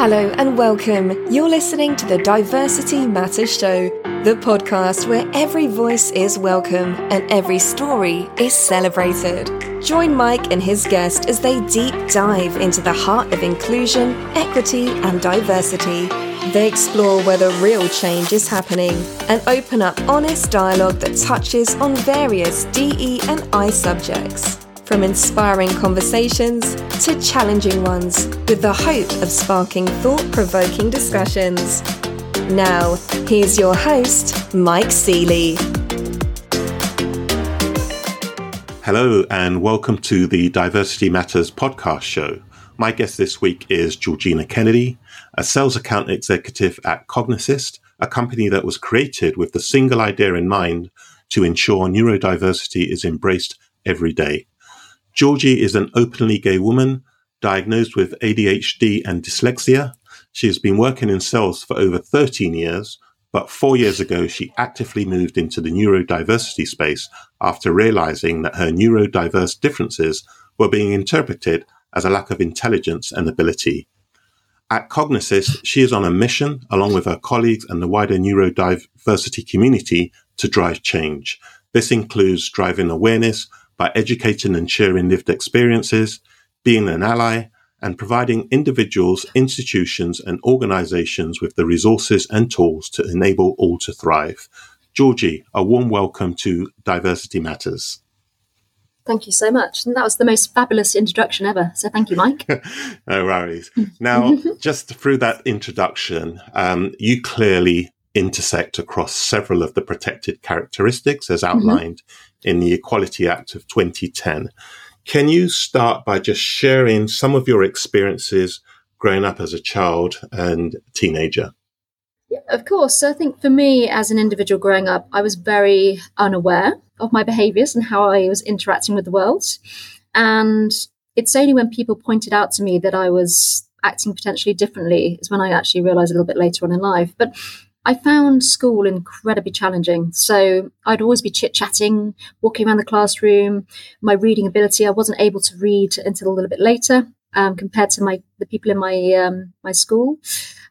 Hello and welcome. You're listening to the Diversity Matters Show, the podcast where every voice is welcome and every story is celebrated. Join Mike and his guest as they deep dive into the heart of inclusion, equity, and diversity. They explore where the real change is happening and open up honest dialogue that touches on various DE and I subjects from inspiring conversations to challenging ones, with the hope of sparking thought provoking discussions. Now, here's your host, Mike Seeley. Hello, and welcome to the Diversity Matters podcast show. My guest this week is Georgina Kennedy, a sales account executive at Cognassist, a company that was created with the single idea in mind to ensure neurodiversity is embraced every day. Georgie is an openly gay woman diagnosed with ADHD and dyslexia. She has been working in sales for over 13 years, but four years ago, she actively moved into the neurodiversity space after realizing that her neurodiverse differences were being interpreted as a lack of intelligence and ability. At Cognassist, she is on a mission, along with her colleagues and the wider neurodiversity community, to drive change. This includes driving awareness by educating and sharing lived experiences, being an ally, and providing individuals, institutions, and organizations with the resources and tools to enable all to thrive. Georgie, a warm welcome to Diversity Matters. Thank you so much. And that was the most fabulous introduction ever. So thank you, Mike. no worries. Now, just through that introduction, um, you clearly intersect across several of the protected characteristics as mm-hmm. outlined mm-hmm. In the Equality Act of 2010. Can you start by just sharing some of your experiences growing up as a child and teenager? Yeah, of course. So I think for me as an individual growing up, I was very unaware of my behaviors and how I was interacting with the world. And it's only when people pointed out to me that I was acting potentially differently is when I actually realized a little bit later on in life. But I found school incredibly challenging. So I'd always be chit chatting, walking around the classroom. My reading ability, I wasn't able to read until a little bit later um, compared to my the people in my um, my school.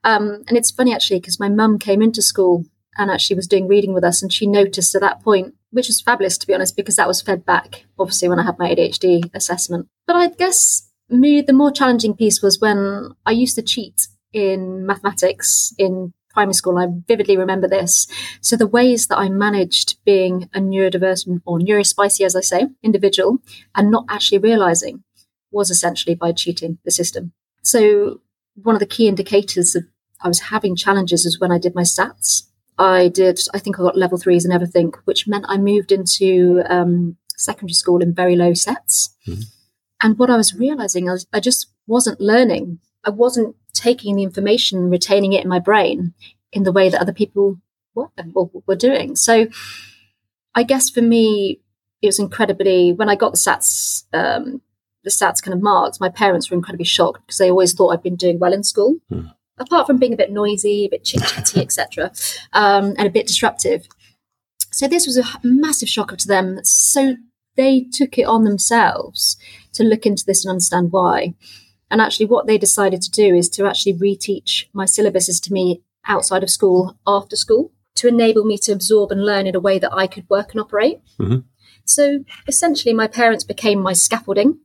Um, and it's funny actually because my mum came into school and actually was doing reading with us, and she noticed at that point, which was fabulous to be honest, because that was fed back obviously when I had my ADHD assessment. But I guess me, the more challenging piece was when I used to cheat in mathematics in primary school. I vividly remember this. So the ways that I managed being a neurodiverse or neurospicy, as I say, individual and not actually realizing was essentially by cheating the system. So one of the key indicators of I was having challenges is when I did my stats. I did, I think I got level threes and everything, which meant I moved into um, secondary school in very low sets. Mm-hmm. And what I was realizing, I, was, I just wasn't learning. I wasn't taking the information, retaining it in my brain in the way that other people were, were doing. So I guess for me, it was incredibly, when I got the SATs, um, the SATs kind of marks, my parents were incredibly shocked because they always thought I'd been doing well in school. Hmm. Apart from being a bit noisy, a bit chit chatty, etc., um, and a bit disruptive. So this was a massive shocker to them. So they took it on themselves to look into this and understand why. And actually, what they decided to do is to actually reteach my syllabuses to me outside of school, after school, to enable me to absorb and learn in a way that I could work and operate. Mm-hmm. So essentially, my parents became my scaffolding.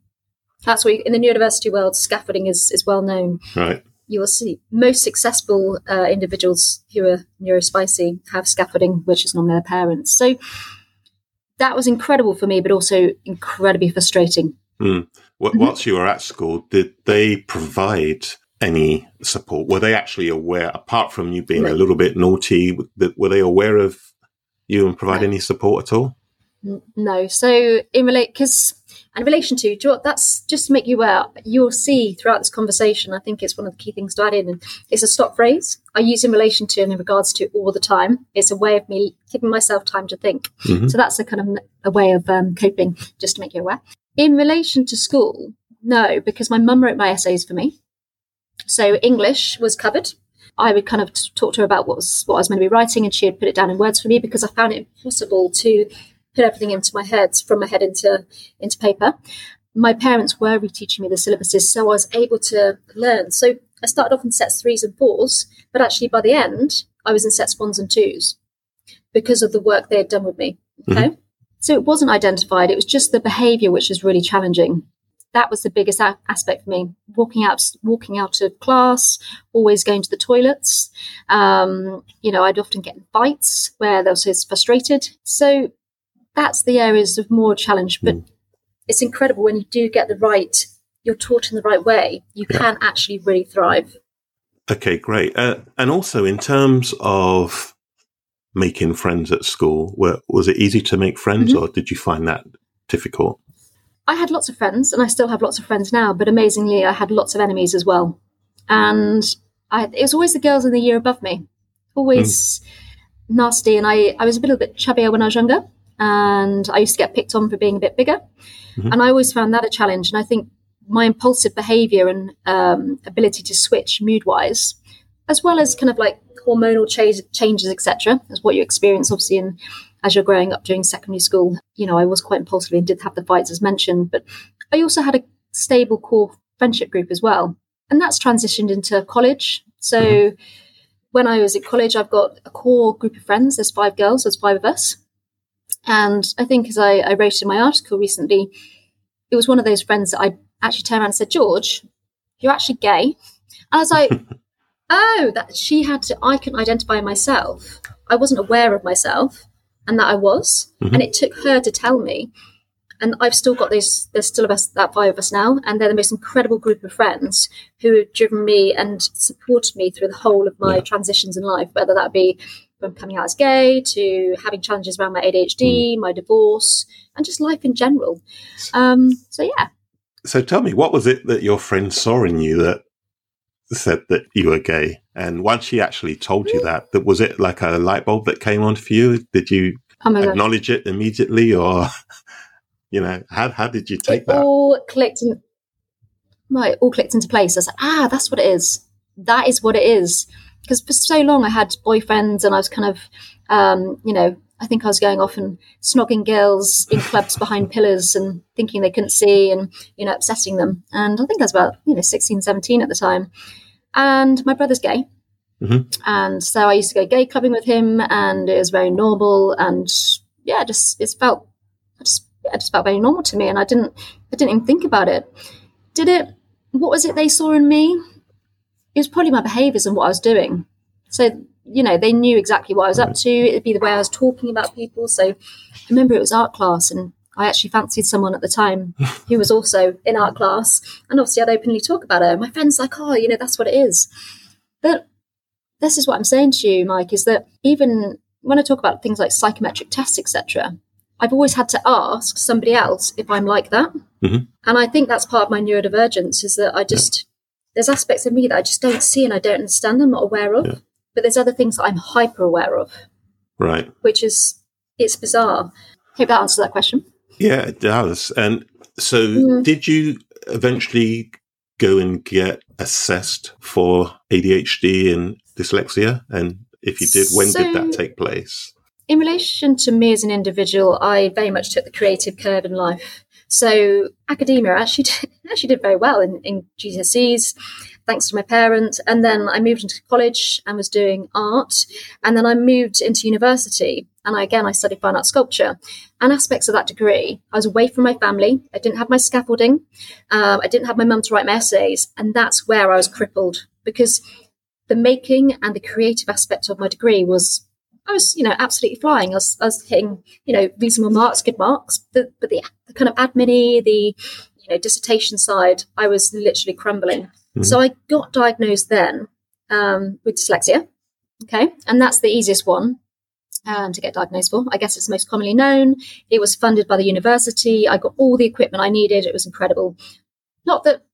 That's what you, in the neurodiversity world, scaffolding is, is well known. Right. You will see most successful uh, individuals who are neurospicy have scaffolding, which is normally their parents. So that was incredible for me, but also incredibly frustrating. Mm. Whilst you were at school, did they provide any support? Were they actually aware, apart from you being no. a little bit naughty, were they aware of you and provide no. any support at all? No. So in relate, because in relation to, do you know that's just to make you aware. You'll see throughout this conversation. I think it's one of the key things to add in. And it's a stop phrase I use in relation to and in regards to all the time. It's a way of me giving myself time to think. Mm-hmm. So that's a kind of a way of um, coping, just to make you aware. In relation to school, no, because my mum wrote my essays for me. So English was covered. I would kind of talk to her about what was what I was going to be writing, and she would put it down in words for me because I found it impossible to put everything into my head from my head into into paper. My parents were reteaching me the syllabuses, so I was able to learn. So I started off in sets threes and fours, but actually by the end, I was in sets ones and twos because of the work they had done with me. Okay. Mm-hmm. So it wasn't identified, it was just the behavior which was really challenging. That was the biggest a- aspect for me. Walking out, walking out of class, always going to the toilets. Um, you know, I'd often get in fights where they were so frustrated. So that's the areas of more challenge. But mm. it's incredible when you do get the right, you're taught in the right way, you yeah. can actually really thrive. Okay, great. Uh, and also in terms of making friends at school, were, was it easy to make friends mm-hmm. or did you find that difficult? I had lots of friends and I still have lots of friends now, but amazingly, I had lots of enemies as well. And I, it was always the girls in the year above me, always mm. nasty. And I, I was a little bit chubbier when I was younger and I used to get picked on for being a bit bigger. Mm-hmm. And I always found that a challenge. And I think my impulsive behavior and um, ability to switch mood wise, as well as kind of like hormonal ch- changes, etc., is what you experience obviously in as you're growing up during secondary school. You know, I was quite impulsive and did have the fights as mentioned, but I also had a stable core friendship group as well, and that's transitioned into college. So. When I was at college, I've got a core group of friends. There's five girls, there's five of us. And I think, as I, I wrote in my article recently, it was one of those friends that I actually turned around and said, George, you're actually gay. And I was like, oh, that she had to, I can't identify myself. I wasn't aware of myself and that I was. Mm-hmm. And it took her to tell me. And I've still got those, there's still of us, that five of us now. And they're the most incredible group of friends who have driven me and supported me through the whole of my yeah. transitions in life, whether that be from coming out as gay to having challenges around my ADHD, mm. my divorce, and just life in general. Um, so, yeah. So, tell me, what was it that your friend saw in you that said that you were gay? And once she actually told you that, that was it like a light bulb that came on for you? Did you oh acknowledge God. it immediately, or you know, how how did you take it that? All clicked in, right, all clicked into place. I said, ah, that's what it is. That is what it is because for so long I had boyfriends and I was kind of, um, you know, I think I was going off and snogging girls in clubs behind pillars and thinking they couldn't see and, you know, upsetting them. And I think I was about, you know, 16, 17 at the time. And my brother's gay. Mm-hmm. And so I used to go gay clubbing with him and it was very normal. And yeah, just, it felt, I just, yeah, it just felt very normal to me. And I didn't, I didn't even think about it. Did it, what was it they saw in me? it was probably my behaviors and what I was doing. So, you know, they knew exactly what I was up to. It'd be the way I was talking about people. So I remember it was art class and I actually fancied someone at the time who was also in art class. And obviously I'd openly talk about her. My friend's like, oh, you know, that's what it is. But this is what I'm saying to you, Mike, is that even when I talk about things like psychometric tests, etc., I've always had to ask somebody else if I'm like that. Mm-hmm. And I think that's part of my neurodivergence is that I just there's aspects of me that I just don't see and I don't understand. I'm not aware of. Yeah. But there's other things that I'm hyper aware of. Right. Which is it's bizarre. Hope that answers that question. Yeah, it does. And so, mm. did you eventually go and get assessed for ADHD and dyslexia? And if you did, when so, did that take place? In relation to me as an individual, I very much took the creative curve in life. So academia actually did, actually did very well in, in GCSEs, thanks to my parents. And then I moved into college and was doing art. And then I moved into university. And I, again, I studied fine art sculpture. And aspects of that degree, I was away from my family. I didn't have my scaffolding. Um, I didn't have my mum to write my essays. And that's where I was crippled because the making and the creative aspect of my degree was I was, you know, absolutely flying. I was, I was hitting, you know, reasonable marks, good marks. The, but the, the kind of admin the, you know, dissertation side, I was literally crumbling. Mm-hmm. So I got diagnosed then um, with dyslexia. Okay. And that's the easiest one um, to get diagnosed for. I guess it's most commonly known. It was funded by the university. I got all the equipment I needed. It was incredible. Not that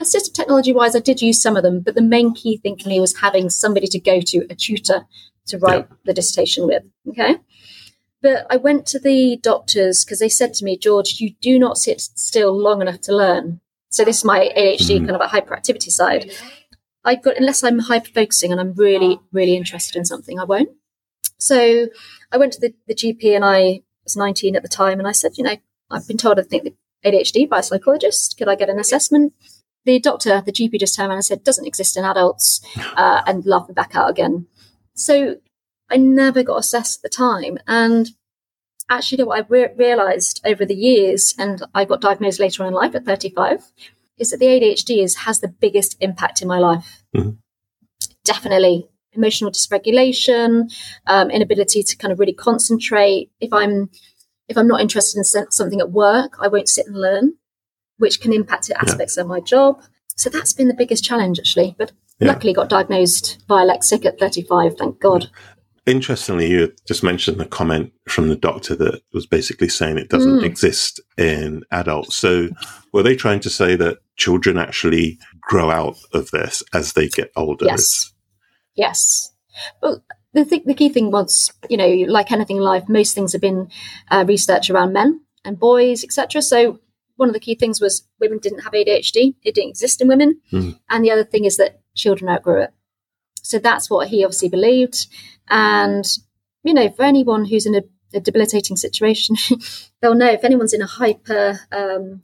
assistive technology wise, I did use some of them, but the main key thing for me was having somebody to go to, a tutor to write yeah. the dissertation with. Okay. But I went to the doctors because they said to me, George, you do not sit still long enough to learn. So this is my ADHD mm-hmm. kind of a hyperactivity side. I've got unless I'm hyper focusing and I'm really, really interested in something, I won't. So I went to the, the GP and I was 19 at the time and I said, you know, I've been told I think ADHD by a psychologist. Could I get an assessment? the doctor, the GP just turned around and said, doesn't exist in adults, uh, and laughed me back out again. So I never got assessed at the time. And actually, what I re- realized over the years, and I got diagnosed later on in life at 35, is that the ADHD is, has the biggest impact in my life. Mm-hmm. Definitely. Emotional dysregulation, um, inability to kind of really concentrate. If I'm if I'm not interested in something at work, I won't sit and learn, which can impact aspects yeah. of my job. So that's been the biggest challenge, actually. But yeah. luckily, got diagnosed by Lexxic at 35. Thank God. Interestingly, you just mentioned the comment from the doctor that was basically saying it doesn't mm. exist in adults. So, were they trying to say that children actually grow out of this as they get older? Yes. Yes. Well, the, th- the key thing was, you know, like anything in life, most things have been uh, research around men and boys, etc. So, one of the key things was women didn't have ADHD; it didn't exist in women. Mm. And the other thing is that children outgrew it. So that's what he obviously believed. And, you know, for anyone who's in a, a debilitating situation, they'll know if anyone's in a hyper, um,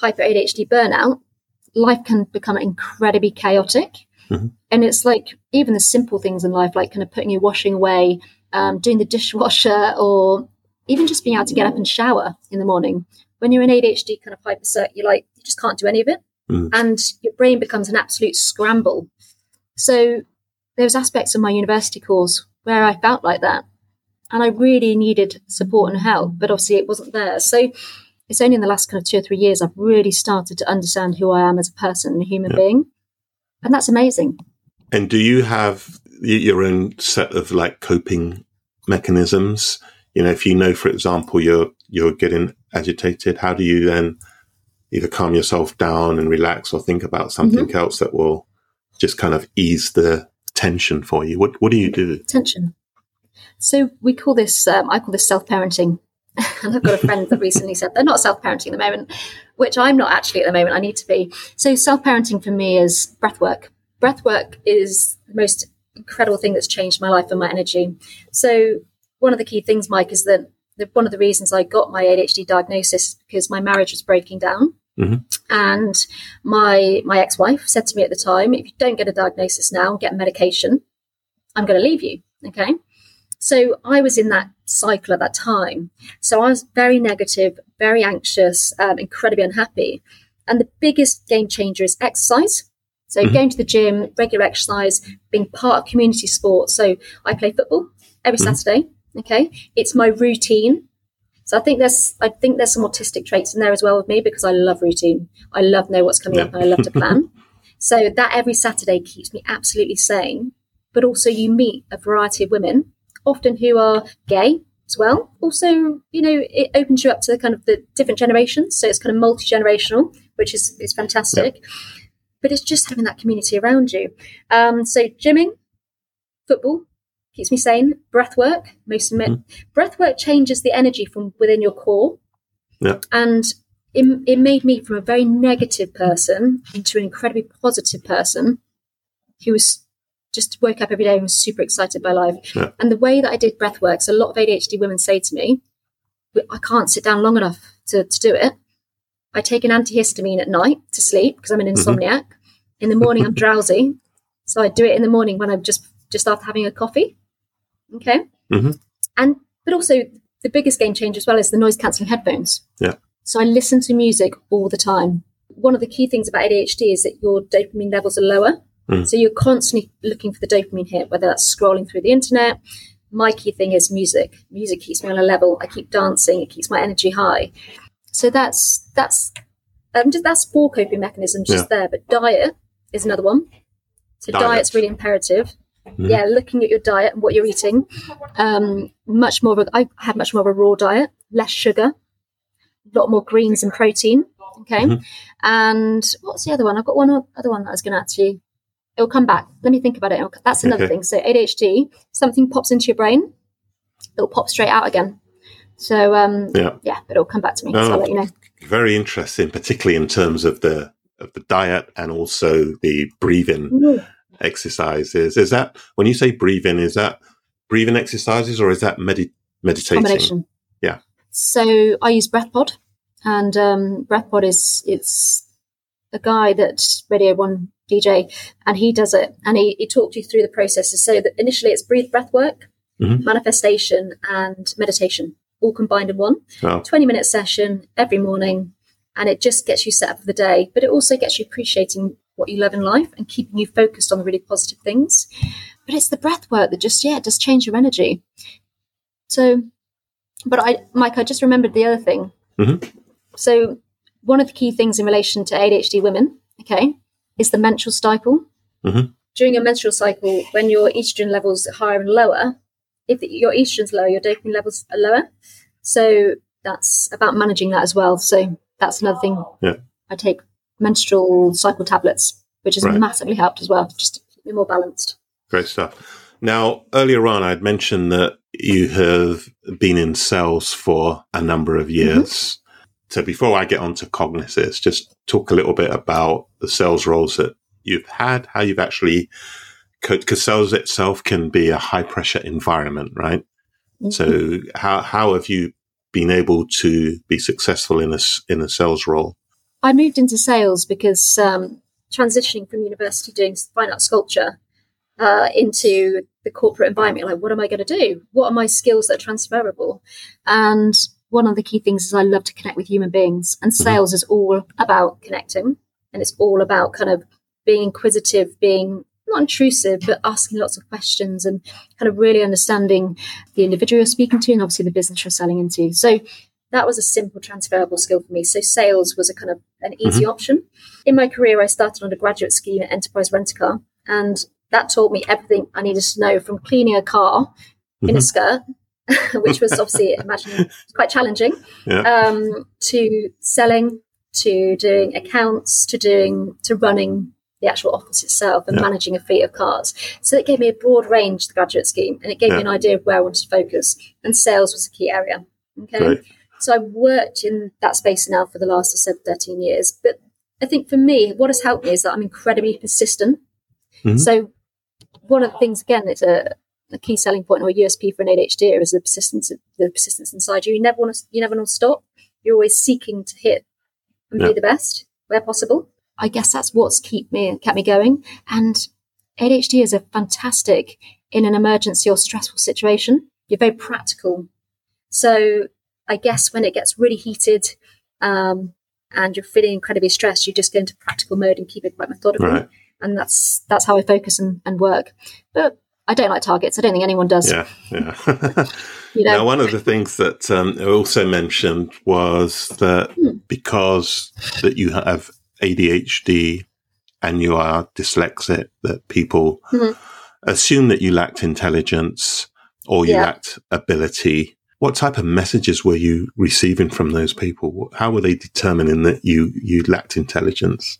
hyper ADHD burnout, life can become incredibly chaotic. Mm-hmm. And it's like even the simple things in life, like kind of putting your washing away, um, doing the dishwasher, or even just being able to get up and shower in the morning. When you're in ADHD kind of hyper, you're like, you just can't do any of it. Mm. And your brain becomes an absolute scramble. So there was aspects of my university course where I felt like that. And I really needed support and help, but obviously it wasn't there. So it's only in the last kind of two or three years I've really started to understand who I am as a person and a human yeah. being. And that's amazing. And do you have your own set of like coping mechanisms? You know, if you know, for example, you're you're getting agitated, how do you then either calm yourself down and relax or think about something mm-hmm. else that will just kind of ease the tension for you? What What do you do? Tension. So we call this. Um, I call this self parenting. and I've got a friend that recently said they're not self parenting at the moment, which I'm not actually at the moment. I need to be. So self parenting for me is breath work. Breath work is the most incredible thing that's changed my life and my energy. So one of the key things, Mike, is that one of the reasons I got my ADHD diagnosis because my marriage was breaking down. Mm-hmm. And my my ex wife said to me at the time, if you don't get a diagnosis now and get medication, I'm going to leave you. Okay. So I was in that cycle at that time. So I was very negative, very anxious, um, incredibly unhappy. And the biggest game changer is exercise. So mm-hmm. going to the gym, regular exercise, being part of community sports. So I play football every mm-hmm. Saturday. Okay. It's my routine. So I think there's I think there's some autistic traits in there as well with me because I love routine. I love know what's coming yeah. up and I love to plan. so that every Saturday keeps me absolutely sane. But also you meet a variety of women, often who are gay as well. Also, you know, it opens you up to kind of the different generations. So it's kind of multi generational, which is is fantastic. Yeah. But it's just having that community around you. Um, so gymming, football, keeps me sane. Breath work, most of it. Mm. Breath work changes the energy from within your core. Yeah. And it, it made me from a very negative person into an incredibly positive person who was just woke up every day and was super excited by life. Yeah. And the way that I did breath work, so a lot of ADHD women say to me, I can't sit down long enough to, to do it. I take an antihistamine at night to sleep because I'm an mm-hmm. insomniac. Mm-hmm. In the morning, I'm drowsy. So I do it in the morning when I'm just just after having a coffee. Okay. Mm-hmm. And but also the biggest game changer as well is the noise cancelling headphones. Yeah. So I listen to music all the time. One of the key things about ADHD is that your dopamine levels are lower. Mm. So you're constantly looking for the dopamine hit, whether that's scrolling through the internet. My key thing is music. Music keeps me on a level. I keep dancing. It keeps my energy high. So that's that's um, just that's four coping mechanisms just yeah. there. But diet is another one. So diet. diet's really imperative. Mm-hmm. Yeah, looking at your diet and what you're eating. Um, much more of a, I have much more of a raw diet, less sugar, a lot more greens and protein. Okay. Mm-hmm. And what's the other one? I've got one other one that I was going to add to you. It'll come back. Let me think about it. That's another okay. thing. So ADHD, something pops into your brain, it'll pop straight out again. So um, yeah, yeah, but it'll come back to me. Oh, so I'll let you know. Very interesting, particularly in terms of the of the diet and also the breathing. Mm-hmm exercises. Is that when you say breathing? Is that breathing exercises or is that medi- meditating? Combination. Yeah. So I use BreathPod, and um, BreathPod is it's a guy that Radio One DJ, and he does it, and he, he talked you through the processes. So that initially it's breathe breath work, Mhm. manifestation, and meditation, all combined in one. Wow. 20 minute session every morning, and it just gets you set up for the day, but it also gets you appreciating what you love in life and keeping you focused on the really positive things. But it's the breath work that just, yeah, does change your energy. So, but I, Mike, I just remembered the other thing. Mhm. So, one of the key things in relation to ADHD women, okay, is the menstrual cycle. Mhm. During your menstrual cycle, when your estrogen levels are higher and lower, if your estrogen's lower, your dopamine levels are lower. So that's about managing that as well. So that's another thing. Yeah. I take menstrual cycle tablets, which has Right. massively helped as well, just to keep me more balanced. Great stuff. Now, earlier on, I'd mentioned that you have been in sales for a number of mm-hmm. years. So before I get on to Cognassist, just talk a little bit about the sales roles that you've had, how you've actually, because sales itself can be a high pressure environment, right? Mm-hmm. So how, how have you been able to be successful in a, in a sales role? I moved into sales because um, transitioning from university doing fine art sculpture uh, into the corporate environment, like, what am I going to do? What are my skills that are transferable? And one of the key things is I love to connect with human beings, and sales is all about connecting, and it's all about kind of being inquisitive, being not intrusive, but asking lots of questions and kind of really understanding the individual you're speaking to and obviously the business you're selling into. So that was a simple transferable skill for me. So sales was a kind of an easy option. In my career, I started on a graduate scheme at Enterprise Rent a Car, and that taught me everything I needed to know from cleaning a car in a skirt, which was obviously, imagine, quite challenging, Yeah. um, to selling, to doing accounts, to doing, to running the actual office itself and Yeah. managing a fleet of cars. So it gave me a broad range, the graduate scheme, and it gave Yeah. me an idea of where I wanted to focus. And sales was a key area. Okay. Great. So I've worked in that space now for the last, I said, 13 years. But I think for me, what has helped me is that I'm incredibly persistent. Mhm. So one of the things, again, it's a, a key selling point or a USP for an ADHD is the persistence, the persistence inside you. You never want to, you never want to stop. You're always seeking to hit and Yeah. be the best where possible. I guess that's what's keep me kept me going. And ADHD is a fantastic in an emergency or stressful situation. You're very practical. So I guess when it gets really heated um, and you're feeling incredibly stressed, you just go into practical mode and keep it quite methodical. Right. And that's that's how I focus and, and work. But I don't like targets. I don't think anyone does. Yeah. Yeah. You know, Now, one of the things that um, I also mentioned was that Hmm. because that you have ADHD and you are dyslexic, that people Mhm. assume that you lacked intelligence or you Yeah. lacked ability. What type of messages were you receiving from those people? How were they determining that you you lacked intelligence?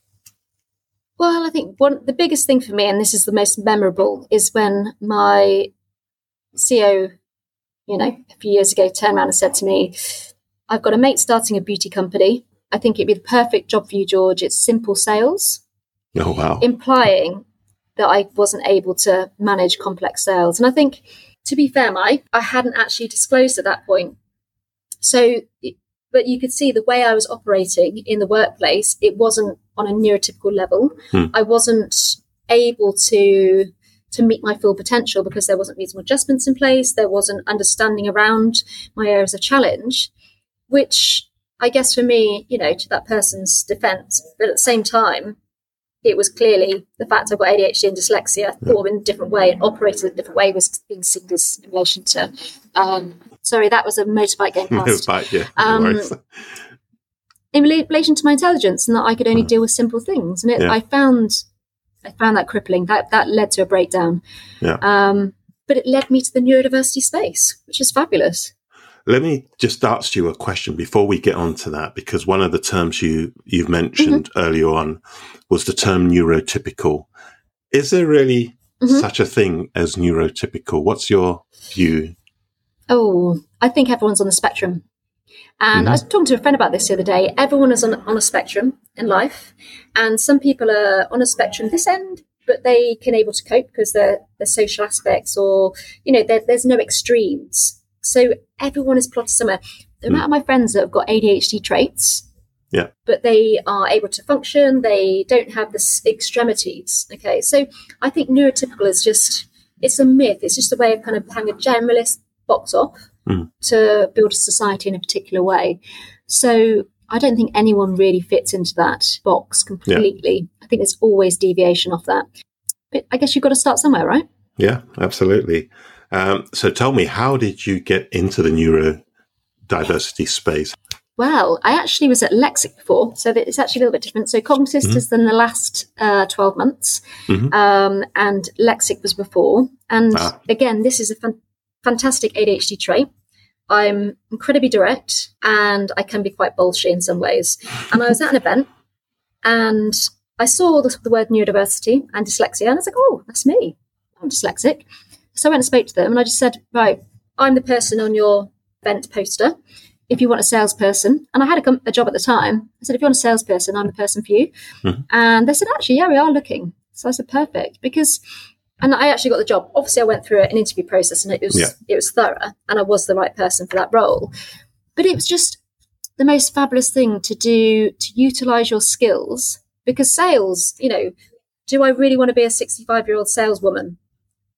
Well, I think one the biggest thing for me, and this is the most memorable, is when my CEO, you know, a few years ago, turned around and said to me, "I've got a mate starting a beauty company. I think it'd be the perfect job for you, George. It's simple sales." Oh wow! implying that I wasn't able to manage complex sales. And I think, to be fair, Mike, I hadn't actually disclosed at that point. So, but you could see the way I was operating in the workplace, it wasn't on a neurotypical level. Hmm. I wasn't able to to meet my full potential because there wasn't reasonable adjustments in place. There wasn't understanding around my areas of challenge, which I guess for me, you know, to that person's defense, but at the same time, it was clearly the fact I've got ADHD and dyslexia, thought in a different way and operated in a different way was being seen as in relation to. Um, sorry, that was a motorbike past. but yeah, Um, in relation to my intelligence, and that I could only deal with simple things, and it, Yeah. I found, I found that crippling. That that led to a breakdown. Yeah. Um, but it led me to the neurodiversity space, which is fabulous. Let me just ask you a question before we get on to that, because one of the terms you you've mentioned earlier on was the term neurotypical. Is there really Mhm. such a thing as neurotypical? What's your view? Oh, I think everyone's on the spectrum. And I was talking to a friend about this the other day. Everyone is on, on a spectrum in life. And some people are on a spectrum this end, but they can able to cope because they're, they're social aspects or, you know, there's no extremes. So everyone is plotted somewhere. The amount of my friends that have got ADHD traits Yeah. But they are able to function. They don't have the extremities. Okay. So I think neurotypical is just, it's a myth. It's just a way of kind of having a generalist box off Mm. to build a society in a particular way. So I don't think anyone really fits into that box completely. I think there's always deviation off that. But I guess you've got to start somewhere, right? Yeah, absolutely. Um, so tell me, how did you get into the neurodiversity space? Well, I actually was at Lexxic before, so it's actually a little bit different. So Cognassist has done the last uh, 12 months, Mhm. um, and Lexxic was before. And Ah. again, this is a fan- fantastic ADHD trait. I'm incredibly direct and I can be quite bullshit in some ways. And I was at an event and I saw the, the word neurodiversity and dyslexia, and I was like, oh, that's me. I'm dyslexic. So I went and spoke to them and I just said, right, I'm the person on your event poster. If you want a salesperson, and I had a, com- a job at the time, I said, if you want a salesperson, I'm the person for you. Mm-hmm. And they said, actually, yeah, we are looking. So I said, perfect. Because, and I actually got the job. Obviously, I went through an interview process and it was, Yeah. it was thorough and I was the right person for that role. But it was just the most fabulous thing to do to utilize your skills because sales, you know, do I really want to be a 65 year old saleswoman?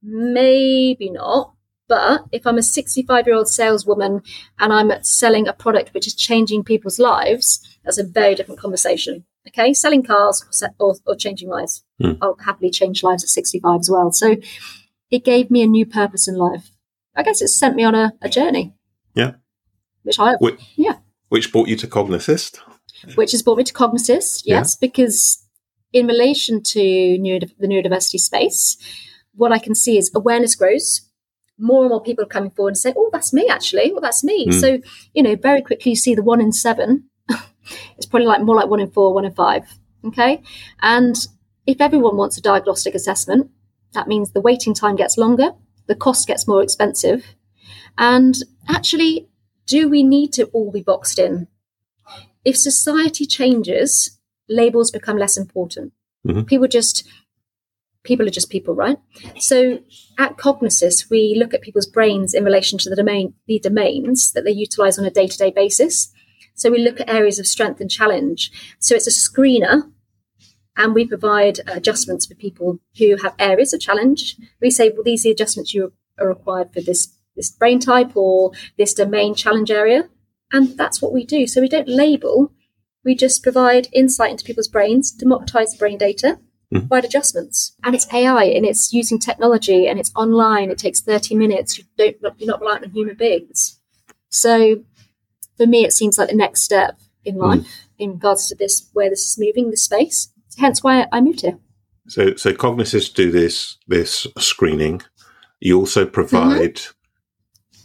Maybe not. But if I'm a 65 year old saleswoman and I'm selling a product which is changing people's lives, that's a very different conversation. Okay. Selling cars or, or, or changing lives. Hmm. I'll happily change lives at 65 as well. So it gave me a new purpose in life. I guess it sent me on a, a journey. Yeah. Which I, Which, yeah which brought you to Cognassist? which has brought me to Cognassist, Yeah. yes, because in relation to neurod- the neurodiversity space, what I can see is awareness grows. More and more people are coming forward and say, "Oh, that's me, actually. Well, that's me." Mm. So, you know, very quickly you see the one in seven. it's probably like more like one in four, one in five. Okay, and if everyone wants a diagnostic assessment, that means the waiting time gets longer, the cost gets more expensive, and actually, do we need to all be boxed in? if society changes, labels become less important. Mhm. People just people are just people, right? So at Cognassist, we look at people's brains in relation to the domain the domains that they utilize on a day-to-day basis. So we look at areas of strength and challenge. So it's a screener and we provide adjustments for people who have areas of challenge. We say, well, these are the adjustments you are required for this this brain type or this domain challenge area. And that's what we do. So we don't label, we just provide insight into people's brains, democratize brain data, Mhm. provide adjustments. And it's AI and it's using technology and it's online. It takes 30 minutes. You don't, you're not reliant on human beings. So for me, it seems like the next step in life in regards to this, where this is moving, this space. Hence why I moved here. So, so Cognassist do this this screening. You also provide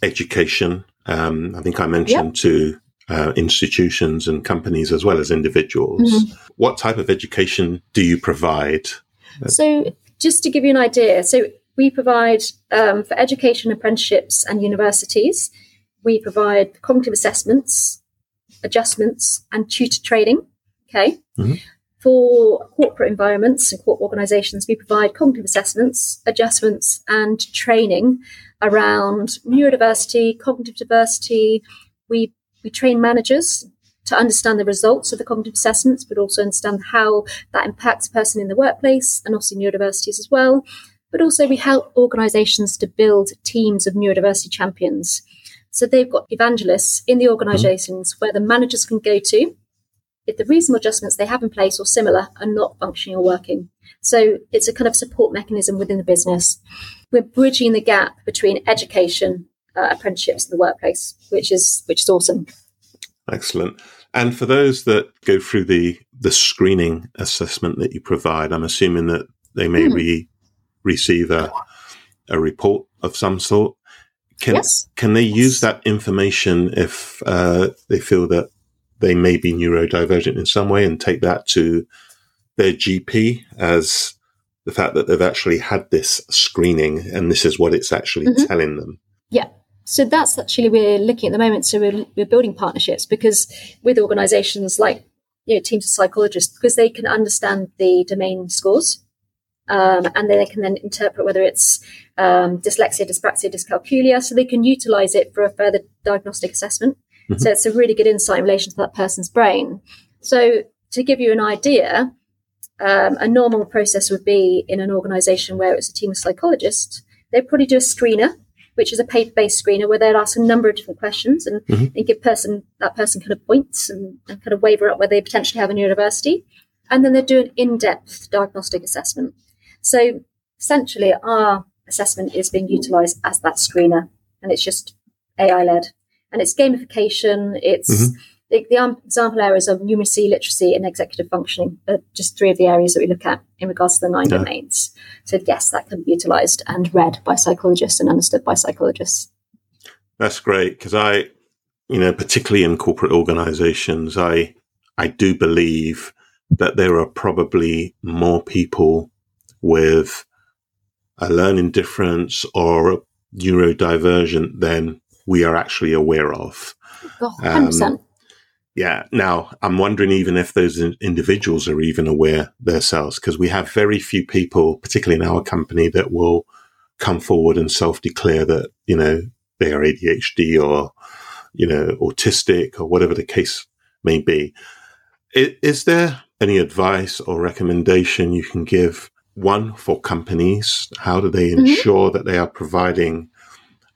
education. Um, I think I mentioned to uh, institutions and companies as well as individuals. What type of education do you provide? So, just to give you an idea, so we provide um, for education, apprenticeships, and universities, we provide cognitive assessments, adjustments, and tutor training. Okay. Mhm. For corporate environments and corporate organizations, we provide cognitive assessments, adjustments, and training around neurodiversity, cognitive diversity. We, we train managers to understand the results of the cognitive assessments, but also understand how that impacts a person in the workplace and also neurodiversities as well. But also, we help organizations to build teams of neurodiversity champions. So they've got evangelists in the organizations where the managers can go to if the reasonable adjustments they have in place or similar are not functioning or working. So it's a kind of support mechanism within the business. We're bridging the gap between education, uh, apprenticeships, and the workplace, which is which is awesome. Excellent. And for those that go through the the screening assessment that you provide, I'm assuming that they may Hmm. re- receive a a report of some sort. Can Yes. can they use that information if uh, they feel that they may be neurodivergent in some way and take that to their GP as the fact that they've actually had this screening and this is what it's actually Mhm. telling them? Yeah. So that's actually we're looking at the moment. So we're, we're building partnerships because with organisations like you know teams of psychologists because they can understand the domain scores, um, and then they can then interpret whether it's um, dyslexia, dyspraxia, dyscalculia, so they can utilise it for a further diagnostic assessment. Mhm. So it's a really good insight in relation to that person's brain. So, to give you an idea, um, a normal process would be in an organization where it's a team of psychologists, they'd probably do a screener, which is a paper-based screener where they'd ask a number of different questions and, mm-hmm. and give person that person kind of points and, and kind of waver up where they potentially have a university. And then they'd do an in-depth diagnostic assessment. So essentially our assessment is being utilized as that screener and it's just AI led and it's gamification. It's mm-hmm. The, the, example areas of numeracy, literacy, and executive functioning are just three of the areas that we look at in regards to the nine yeah. domains. So yes, that can be utilized and read by psychologists and understood by psychologists. That's great because I, you know, particularly in corporate organizations, I I do believe that there are probably more people with a learning difference or a neurodivergent than we are actually aware of. Oh, 100%. Um, yeah. Now, I'm wondering even if those individuals are even aware themselves, because we have very few people, particularly in our company, that will come forward and self declare that, you know, they are ADHD or, you know, autistic or whatever the case may be. Is there any advice or recommendation you can give? One for companies, how do they mm-hmm. ensure mm-hmm. that they are providing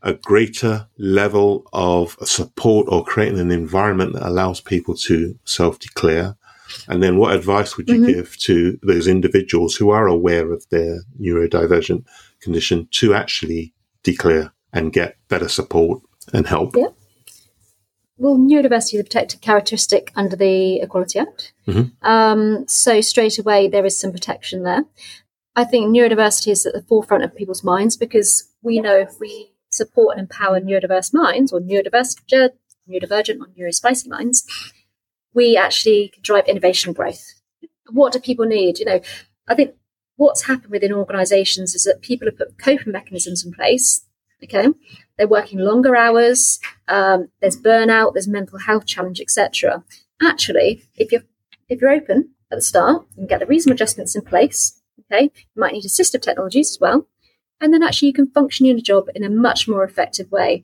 a greater level of support or creating an environment that allows people to self declare? And then what advice would you mm-hmm. give to those individuals who are aware of their neurodivergent condition to actually declare and get better support and help? Yeah. Well, neurodiversity is a protected characteristic under the Equality Act. Mm-hmm. Um, so straight away, there is some protection there. I think neurodiversity is at the forefront of people's minds because we know if we support and empower neurodiverse minds or neurodivergent, neurodivergent or neurospicy minds, we actually can drive innovation growth. What do people need? You know, I think what's happened within organizations is that people have put coping mechanisms in place. Okay. They're working longer hours. Um, there's burnout, there's mental health challenge, etc. Actually, if you're, if you're open at the start and get the reasonable adjustments in place, okay, you might need assistive technologies as well. And then actually you can function in a job in a much more effective way.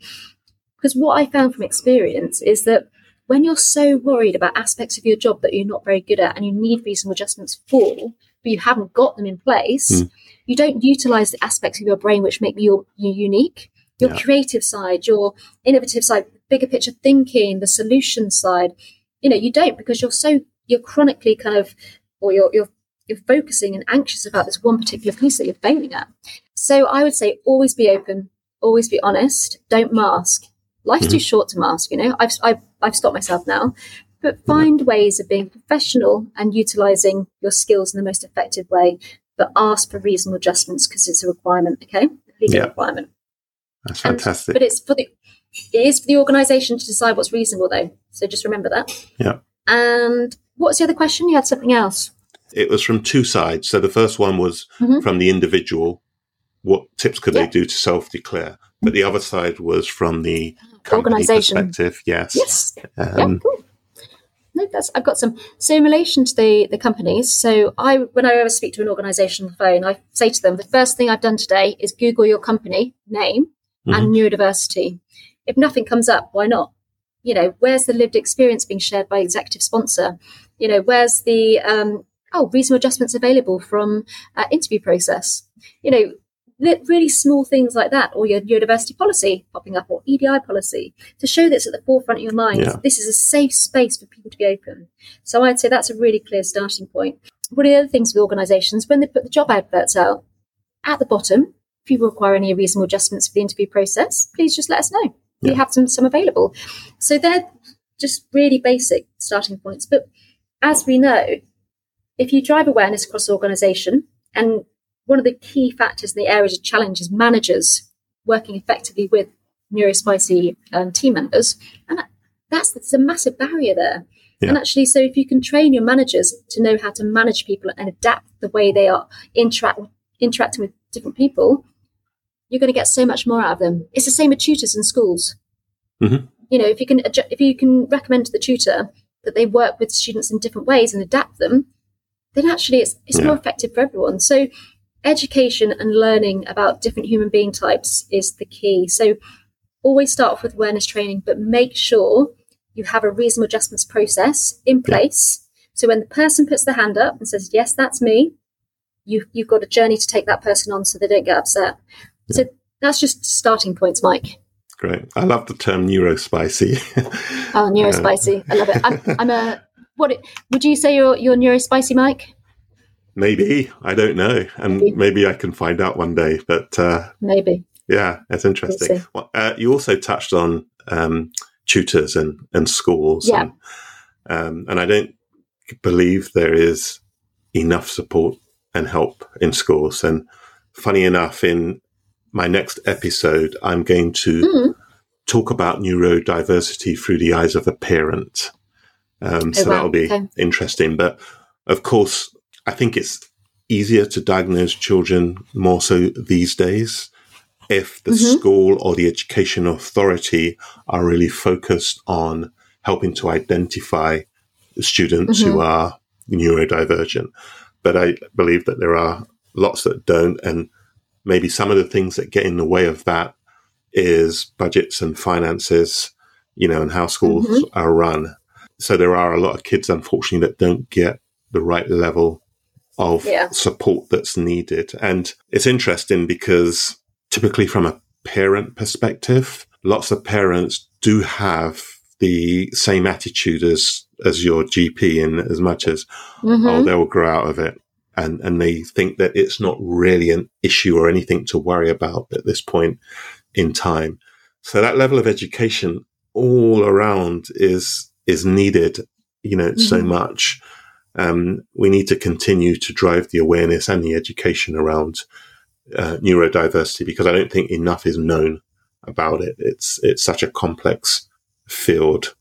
Because what I found from experience is that when you're so worried about aspects of your job that you're not very good at and you need reasonable adjustments for, but you haven't got them in place, mm. you don't utilize the aspects of your brain which make you, you unique. Your yeah. creative side, your innovative side, bigger picture thinking, the solution side. You know, you don't because you're so you're chronically kind of or you're you're you're focusing and anxious about this one particular piece that you're failing at. So I would say always be open, always be honest, don't mask. Life's mm-hmm. too short to mask, you know. I've, I've, I've stopped myself now, but find yeah. ways of being professional and utilizing your skills in the most effective way, but ask for reasonable adjustments because it's a requirement, okay? Legal yeah. requirement. That's fantastic. And, but it's for the it is for the organisation to decide what's reasonable, though. So just remember that. Yeah. And what's the other question? You had something else. It was from two sides. So the first one was mm-hmm. from the individual what tips could yeah. they do to self declare? But the other side was from the organization perspective. Yes. Yes. Um, yeah, cool. No, that's I've got some. So in relation to the the companies, so I when I ever speak to an organisation on the phone, I say to them the first thing I've done today is Google your company name mm-hmm. and neurodiversity. If nothing comes up, why not? You know, where's the lived experience being shared by executive sponsor? You know, where's the um, oh reasonable adjustments available from uh, interview process? You know, really small things like that, or your university policy popping up, or EDI policy, to show that's at the forefront of your mind. Yeah. This is a safe space for people to be open. So I'd say that's a really clear starting point. One of the other things with organisations, when they put the job adverts out, at the bottom, if you require any reasonable adjustments for the interview process, please just let us know. Yeah. We have some, some available. So they're just really basic starting points. But as we know, if you drive awareness across the organisation and one of the key factors in the areas of challenge is managers working effectively with neurospicy um, team members. And that's, that's a massive barrier there. Yeah. And actually, so if you can train your managers to know how to manage people and adapt the way they are interact, interacting with different people, you're going to get so much more out of them. It's the same with tutors in schools. Mm-hmm. You know, if you can if you can recommend to the tutor that they work with students in different ways and adapt them, then actually it's it's yeah. more effective for everyone. So education and learning about different human being types is the key. So always start off with awareness training, but make sure you have a reasonable adjustments process in place. Yeah. So when the person puts their hand up and says, "Yes, that's me," you you've got a journey to take that person on so they don't get upset. So that's just starting points, Mike. Great. I love the term neurospicy. oh, neurospicy. I love it. I'm, I'm a what would you say you're you're neurospicy, Mike? Maybe I don't know, and maybe, maybe I can find out one day. But uh, maybe, yeah, that's interesting. Well, uh, you also touched on um, tutors and and schools, yeah. and, um, and I don't believe there is enough support and help in schools. And funny enough, in my next episode, I'm going to mm. talk about neurodiversity through the eyes of a parent. Um, oh, so wow. that'll be okay. interesting. But of course, I think it's easier to diagnose children more so these days if the mm-hmm. school or the education authority are really focused on helping to identify students mm-hmm. who are neurodivergent. But I believe that there are lots that don't. And maybe some of the things that get in the way of that is budgets and finances, you know, and how schools mm-hmm. are run. So there are a lot of kids, unfortunately, that don't get the right level of yeah. support that's needed. And it's interesting because typically from a parent perspective, lots of parents do have the same attitude as, as your GP in as much as, mm-hmm. oh, they'll grow out of it. And, and they think that it's not really an issue or anything to worry about at this point in time. So that level of education all around is, is needed, you know, mm-hmm. so much um, we need to continue to drive the awareness and the education around uh, neurodiversity because I don't think enough is known about it. It's it's such a complex field.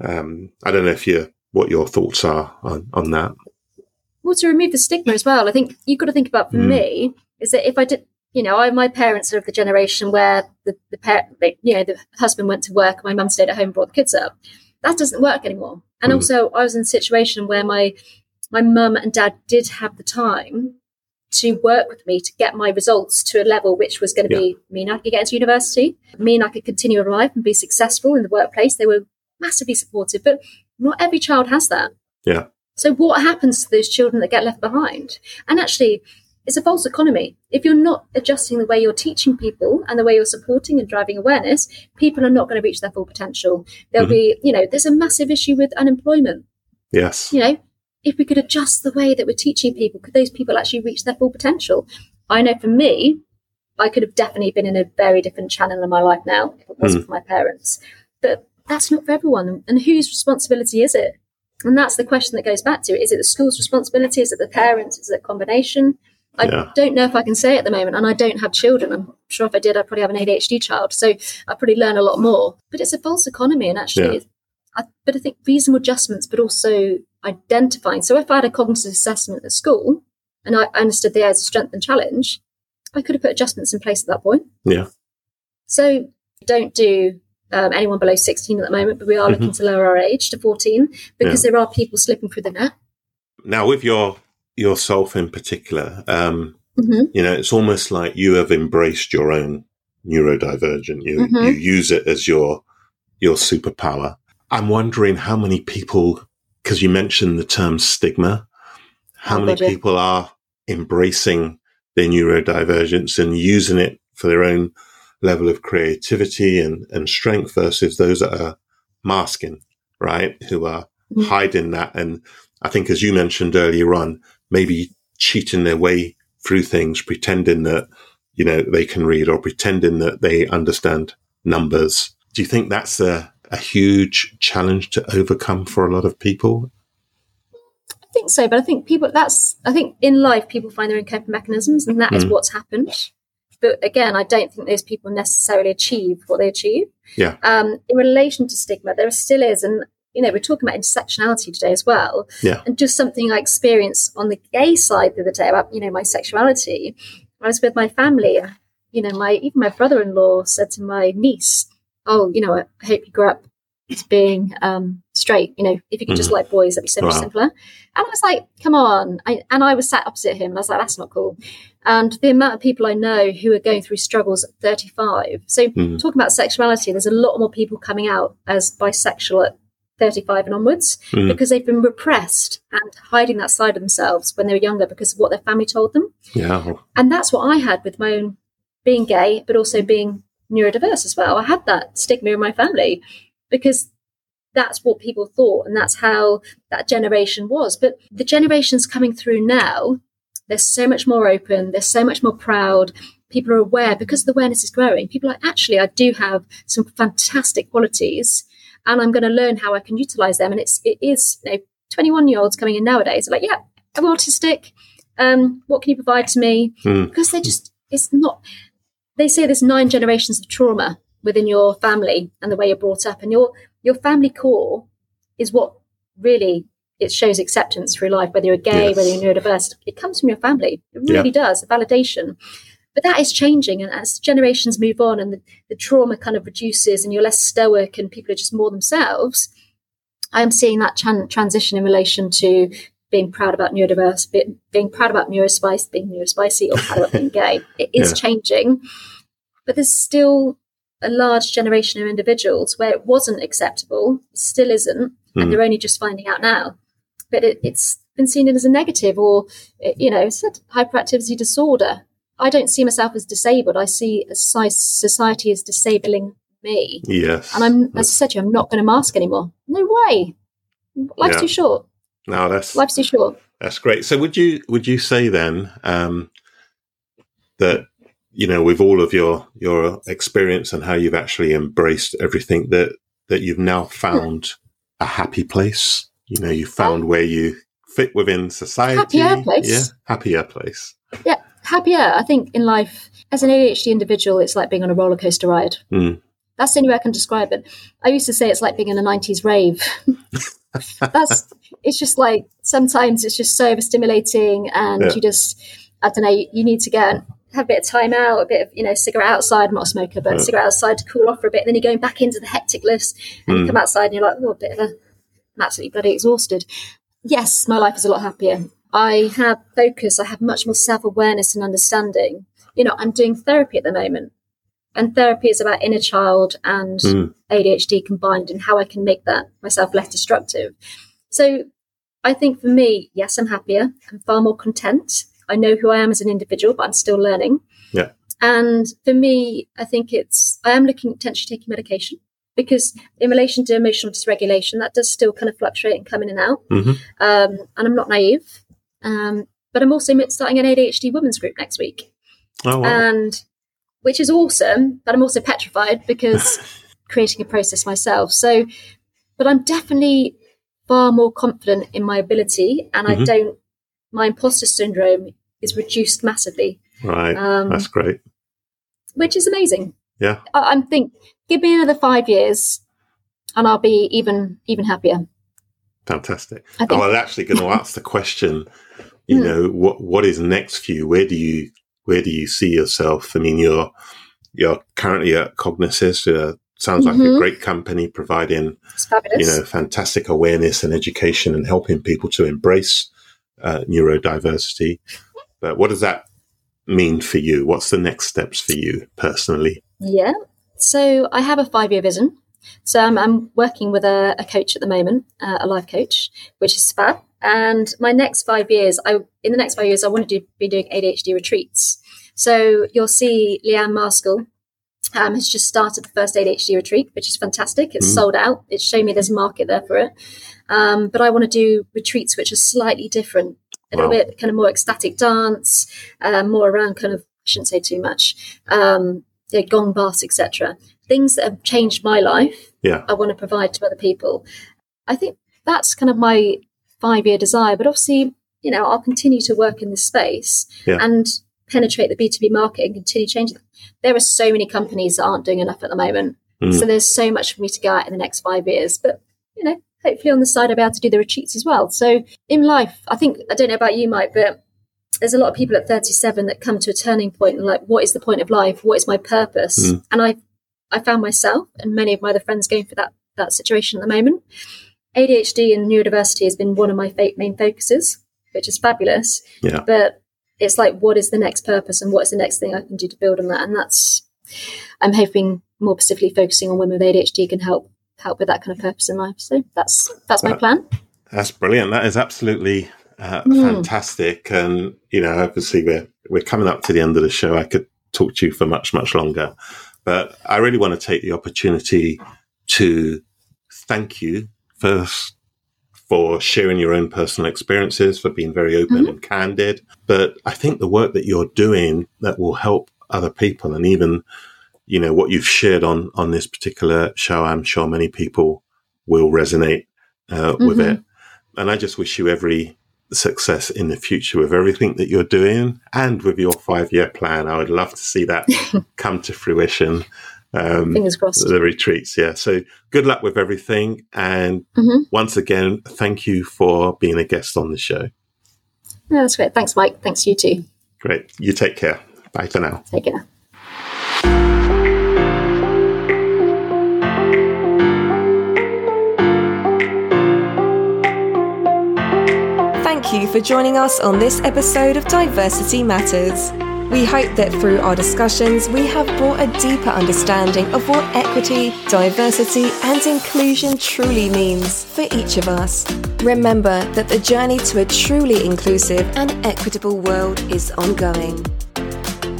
Um, I don't know if you what your thoughts are on, on that. Well, to remove the stigma as well, I think you've got to think about for mm. me is that if I did, you know, I, my parents are of the generation where the the parent, you know, the husband went to work, my mum stayed at home, and brought the kids up. That doesn't work anymore. And mm. also, I was in a situation where my my mum and dad did have the time to work with me to get my results to a level which was going to yeah. be mean I could get into university, mean I could continue in life and be successful in the workplace. They were massively supportive, but not every child has that. Yeah. So what happens to those children that get left behind? And actually, it's a false economy. If you're not adjusting the way you're teaching people and the way you're supporting and driving awareness, people are not going to reach their full potential. There'll mm-hmm. be, you know, there's a massive issue with unemployment. Yes. You know, if we could adjust the way that we're teaching people, could those people actually reach their full potential? I know for me, I could have definitely been in a very different channel in my life now if it wasn't mm. for my parents. But that's not for everyone. And whose responsibility is it? And that's the question that goes back to it. Is it the school's responsibility? Is it the parents? Is it a combination? I yeah. don't know if I can say at the moment, and I don't have children. I'm sure if I did, I'd probably have an ADHD child, so I'd probably learn a lot more. But it's a false economy, and actually, yeah. I, but I think reasonable adjustments, but also identifying. So if I had a cognitive assessment at school and I understood the areas of strength and challenge, I could have put adjustments in place at that point. Yeah. So don't do um, anyone below 16 at the moment, but we are mm-hmm. looking to lower our age to 14 because yeah. there are people slipping through the net. Now, with your yourself in particular, um, mm-hmm. you know, it's almost like you have embraced your own neurodivergent. You mm-hmm. you use it as your your superpower. I'm wondering how many people, because you mentioned the term stigma, how oh, many people are embracing their neurodivergence and using it for their own level of creativity and, and strength versus those that are masking, right? Who are mm-hmm. hiding that. And I think, as you mentioned earlier on, maybe cheating their way through things, pretending that, you know, they can read or pretending that they understand numbers. Do you think that's a, a huge challenge to overcome for a lot of people? I think so, but I think people that's I think in life people find their own coping mechanisms and that mm. is what's happened. But again, I don't think those people necessarily achieve what they achieve. Yeah. Um, in relation to stigma, there still is, and you know, we're talking about intersectionality today as well. Yeah. And just something I experienced on the gay side the other day about, you know, my sexuality. I was with my family. You know, my even my brother in law said to my niece, Oh, you know, I hope you grow up being um, straight. You know, if you could mm. just like boys, that'd be so wow. much simpler. And I was like, come on. I, and I was sat opposite him and I was like, that's not cool. And the amount of people I know who are going through struggles at 35. So, mm. talking about sexuality, there's a lot more people coming out as bisexual at 35 and onwards Mm. because they've been repressed and hiding that side of themselves when they were younger because of what their family told them. Yeah. And that's what I had with my own being gay, but also being neurodiverse as well. I had that stigma in my family because that's what people thought and that's how that generation was. But the generations coming through now, they're so much more open, they're so much more proud. People are aware because the awareness is growing. People are like, actually, I do have some fantastic qualities and I'm going to learn how I can utilize them. And it's, it is, you know, 21 year olds coming in nowadays are like, yeah, I'm autistic. Um, what can you provide to me? Mm. Because they just, it's not, they say there's nine generations of trauma within your family and the way you're brought up and your your family core is what really it shows acceptance through life whether you're gay Yes. whether you're neurodiverse it comes from your family it really does a validation but that is changing and as generations move on and the, the trauma kind of reduces and you're less stoic and people are just more themselves i am seeing that tran- transition in relation to being proud about neurodiverse be- being proud about neurospice being neurospicy or proud about being gay it is Yeah. changing but there's still a large generation of individuals where it wasn't acceptable, still isn't, Mm. and they're only just finding out now. But it, it's been seen as a negative, or you know, it's hyperactivity disorder. I don't see myself as disabled. I see society as disabling me, Yes. and I'm, as I said to you, I'm not going to mask anymore. No way. Life's Yeah. too short. no, that's Life's too short. That's great. So would you would you say then um, that you know with all of your your experience and how you've actually embraced everything that that you've now found a happy place? You know, you found where you fit within society. Happier place. Yeah, happier place. Yeah, happier. I think in life, as an ADHD individual, it's like being on a roller coaster ride. Mm. That's the only way I can describe it. I used to say it's like being in a 90s rave. That's, it's just like sometimes it's just so overstimulating and Yeah. you just, I don't know, you, you need to get have a bit of time out, a bit of, you know, cigarette outside. I'm not a smoker, but Yeah. cigarette outside to cool off for a bit. And then you're going back into the hectic list and you Mm. come outside and you're like, oh, a bit of a, I'm absolutely bloody exhausted. Yes, my life is a lot happier. I have focus. I have much more self awareness and understanding. You know, I'm doing therapy at the moment, and therapy is about inner child and Mm. ADHD combined and how I can make that myself less destructive. So I think for me, yes, I'm happier. I'm far more content. I know who I am as an individual, but I'm still learning. Yeah. And for me, I think it's, I am looking at potentially taking medication because in relation to emotional dysregulation, that does still kind of fluctuate and come in and out. hmm Um, and I'm not naive. Um, but I'm also starting an ADHD women's group next week Oh, wow. and which is awesome but i'm also petrified because creating a process myself so but i'm definitely far more confident in my ability and i Mhm. don't my imposter syndrome is reduced massively right. um, That's great. which is amazing Yeah. I, i'm think give me another five years and i'll be even even happier Fantastic. I I was actually going to ask the question. You Hmm. know, what what is next for you? Where do you where do you see yourself? I mean, you're you're currently at Cognassist. Uh, sounds like a Mhm. great company providing you know fantastic awareness and education and helping people to embrace uh, neurodiversity. But what does that mean for you? What's the next steps for you personally? Yeah. So I have a five year vision. So I'm, I'm working with a, a coach at the moment, uh, a life coach, which is fab. And my next five years, I in the next five years, I want to do, be doing ADHD retreats. So you'll see Leanne Maskell um, has just started the first ADHD retreat, which is fantastic. It's Mm. sold out. It's showing me there's a market there for it. Um, but I want to do retreats which are slightly different, a little bit kind of more ecstatic dance, uh, more around kind of I shouldn't say too much, um, yeah, gong baths, etc. Things that have changed my life. Yeah. I want to provide to other people. I think that's kind of my five year desire. But obviously, you know, I'll continue to work in this space Yeah. and penetrate the B2B market and continue changing. There are so many companies that aren't doing enough at the moment. Mm. So there's so much for me to go at in the next five years. But, you know, hopefully on the side I'll be able to do the retreats as well. So in life, I think, I don't know about you, Mike, but there's a lot of people at 37 that come to a turning point and like, what is the point of life? What is my purpose? Mm. And I, I found myself and many of my other friends going through that, that situation at the moment. ADHD and neurodiversity has been one of my main focuses, which is fabulous. Yeah. But it's like, what is the next purpose and what is the next thing I can do to build on that? And that's, I'm hoping more specifically focusing on women with ADHD can help help with that kind of purpose in life. So that's that's my plan. That's brilliant. That is absolutely uh, mm. fantastic. And you know, obviously we're we're coming up to the end of the show. I could talk to you for much much longer, but I really want to take the opportunity to thank you first for sharing your own personal experiences, for being very open mm-hmm. and candid. But I think the work that you're doing that will help other people and even, you know, what you've shared on, on this particular show, I'm sure many people will resonate uh, mm-hmm. with it. And I just wish you every success in the future with everything that you're doing and with your five year plan. I would love to see that come to fruition. Um, Fingers crossed. The retreats, yeah. So good luck with everything. And mm-hmm. once again, thank you for being a guest on the show. Yeah, that's great. Thanks, Mike. Thanks, you too. Great. You take care. Bye for now. Take care. Thank you for joining us on this episode of Diversity Matters. We hope that through our discussions, we have brought a deeper understanding of what equity, diversity, and inclusion truly means for each of us. Remember that the journey to a truly inclusive and equitable world is ongoing.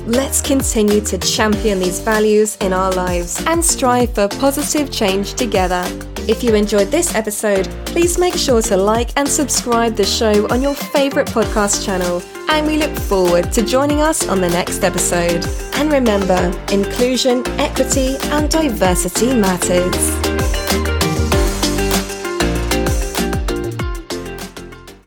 Let's continue to champion these values in our lives and strive for positive change together. If you enjoyed this episode, please make sure to like and subscribe the show on your favourite podcast channel. And we look forward to joining us on the next episode. And remember, inclusion, equity, and diversity matters.